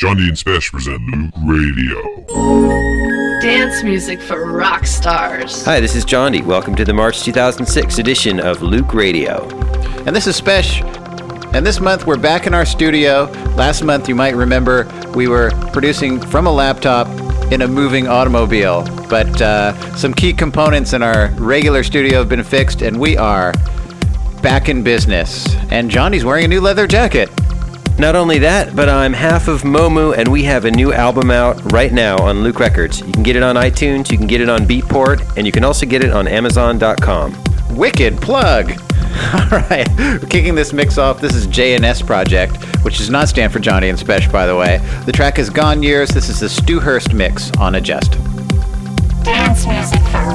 Jondi and Spesh present Loöq Radio. Dance music for rock stars. Hi, this is Jondi. Welcome to the March 2006 edition of Loöq Radio. And this is Spesh. And this month we're back in our studio. Last month, you might remember, we were producing from a laptop in a moving automobile. But uh, some key components in our regular studio have been fixed, and we are back in business. And Jondi's wearing a new leather jacket. Not only that, but I'm half of Momu, and we have a new album out right now on Loöq Records. You can get it on iTunes, you can get it on Beatport, and you can also get it on Amazon.com. Wicked plug. All right, kicking this mix off. This is JNS Project, which does not stand for Jondi and Spesh, by the way. The track is Gone Years. This is the Stu Hurst mix on Adjust. Dance music for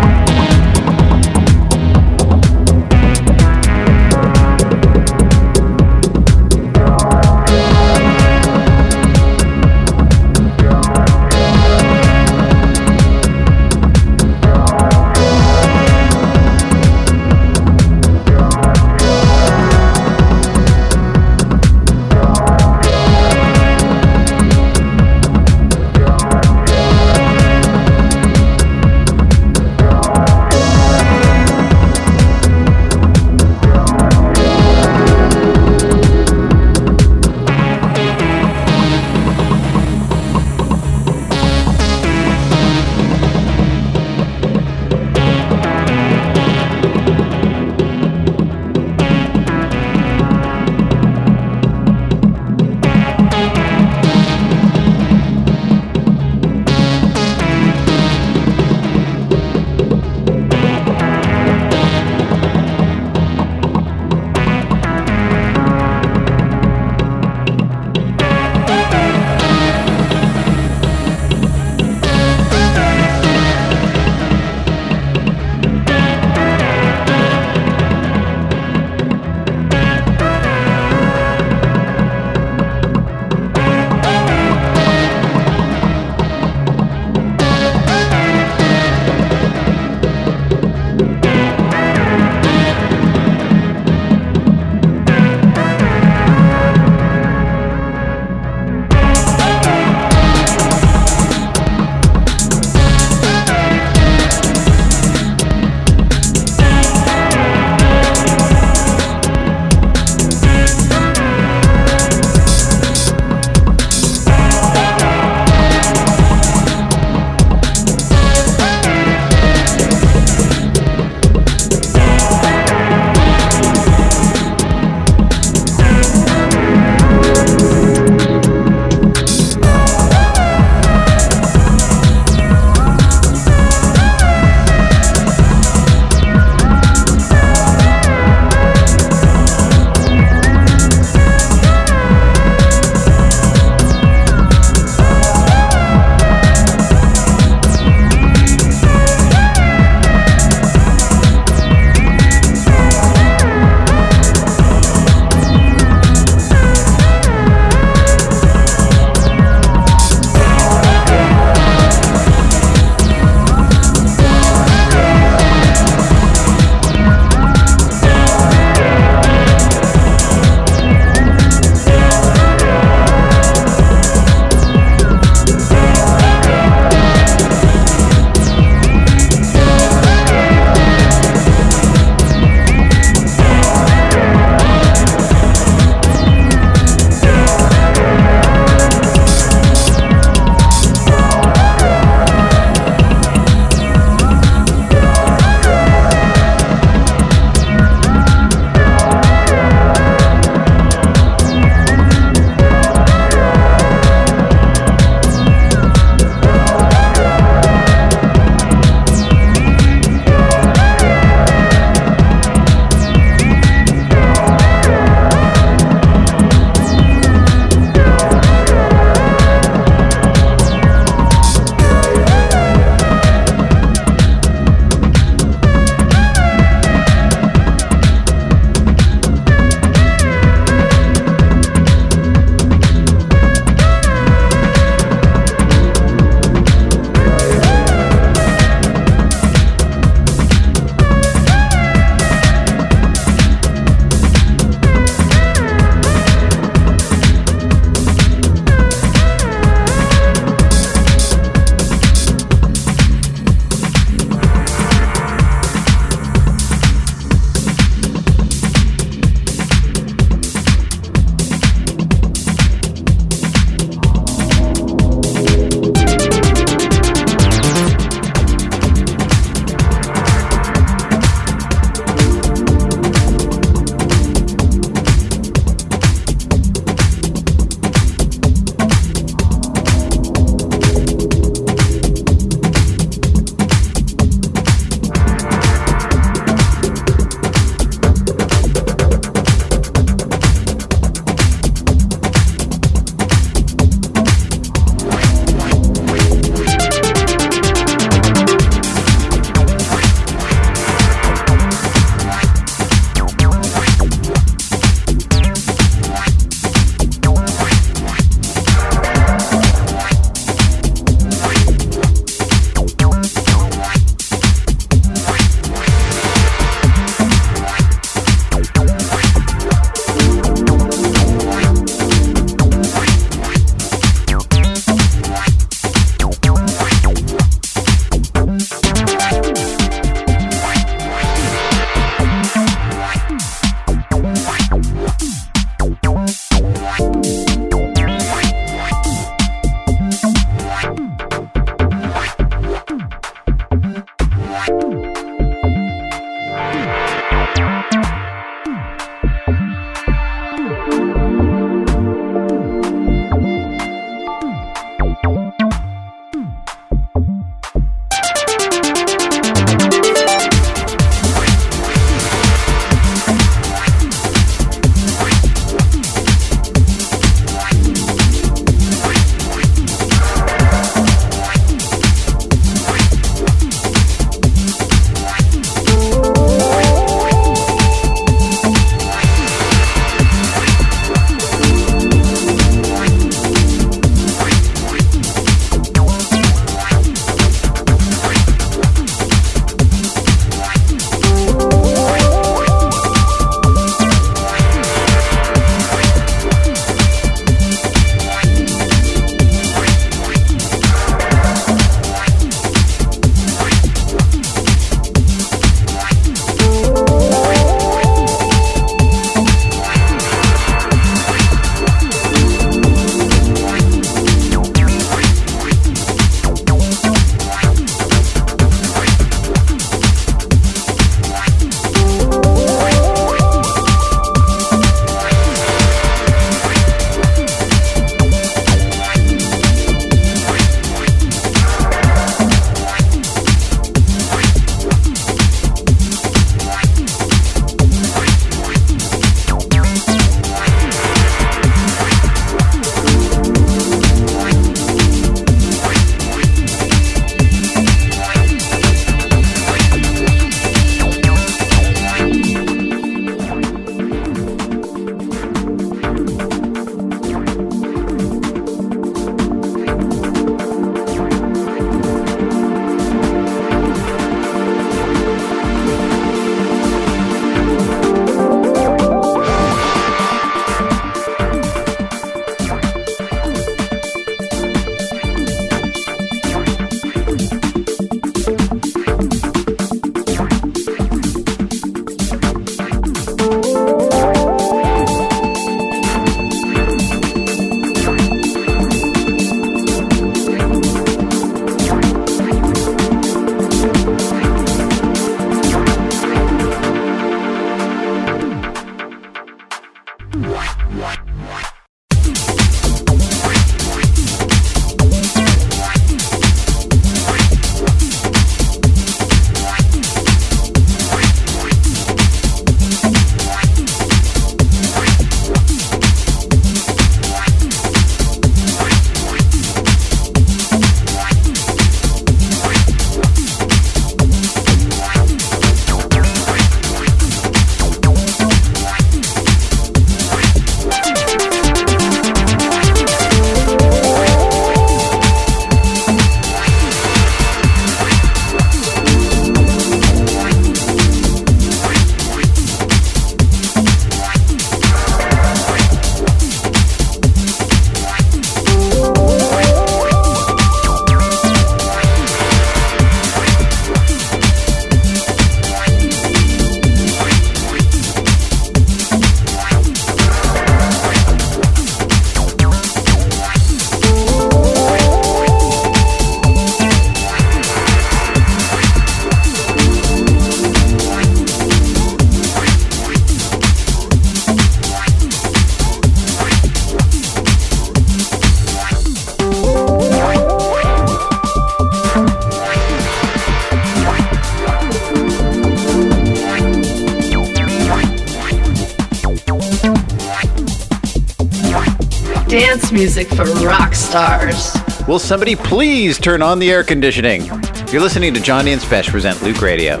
Dance music for rock stars. Will somebody please turn on the air conditioning? You're listening to Jondi and Spesh present Loöq Radio.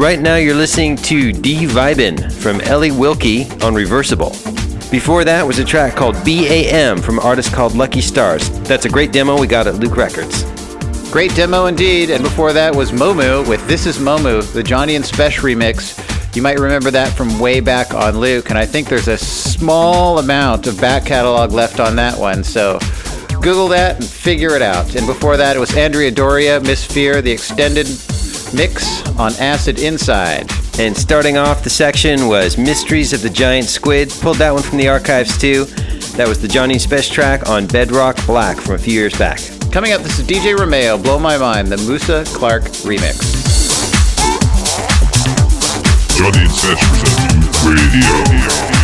Right now, you're listening to D Vibin from Ellie Wilkie on Reversible. Before that was a track called BAM from an artist called Lucky Stars. That's a great demo we got at Loöq Records. Great demo indeed. And before that was Momu with This Is Momu, the Jondi and Spesh remix. You might remember that from way back on Loöq, and I think there's a small amount of back catalog left on that one. So Google that and figure it out. And before that, it was Andrea Doria, Miss Fear, the extended mix on Acid Inside. And starting off the section was Mysteries of the Giant Squid. Pulled that one from the archives too. That was the Jondi Spesh track on Bedrock Black from a few years back. Coming up, this is DJ Romeo, Blow My Mind, the Musa Clark remix. Jondi and Spesh present Radio.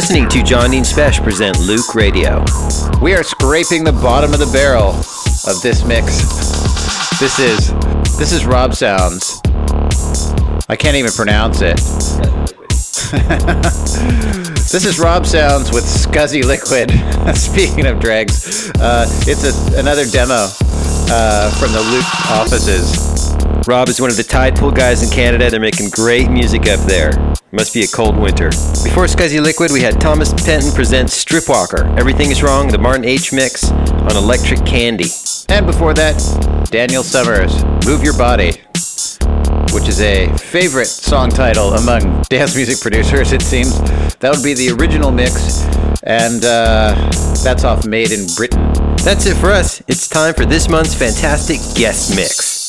Listening to Jondi Spesh present Loöq Radio. We are scraping the bottom of the barrel of this mix. This is this is Rob Sounds. I can't even pronounce it. this is Rob Sounds with Scuzzy Liquid. Speaking of dregs, uh, it's a, another demo uh, from the Loöq offices. Rob is one of the Tide Pool guys in Canada. They're making great music up there. Must be a cold winter. Before Scuzzy Liquid, we had Thomas Penton present Stripwalker. Everything is Wrong, the Martin H mix on Electric Candy. And before that, Daniel Summers, Move Your Body, which is a favorite song title among dance music producers, it seems. That would be the original mix, and uh, that's off Made in Britain. That's it for us. It's time for this month's fantastic guest mix.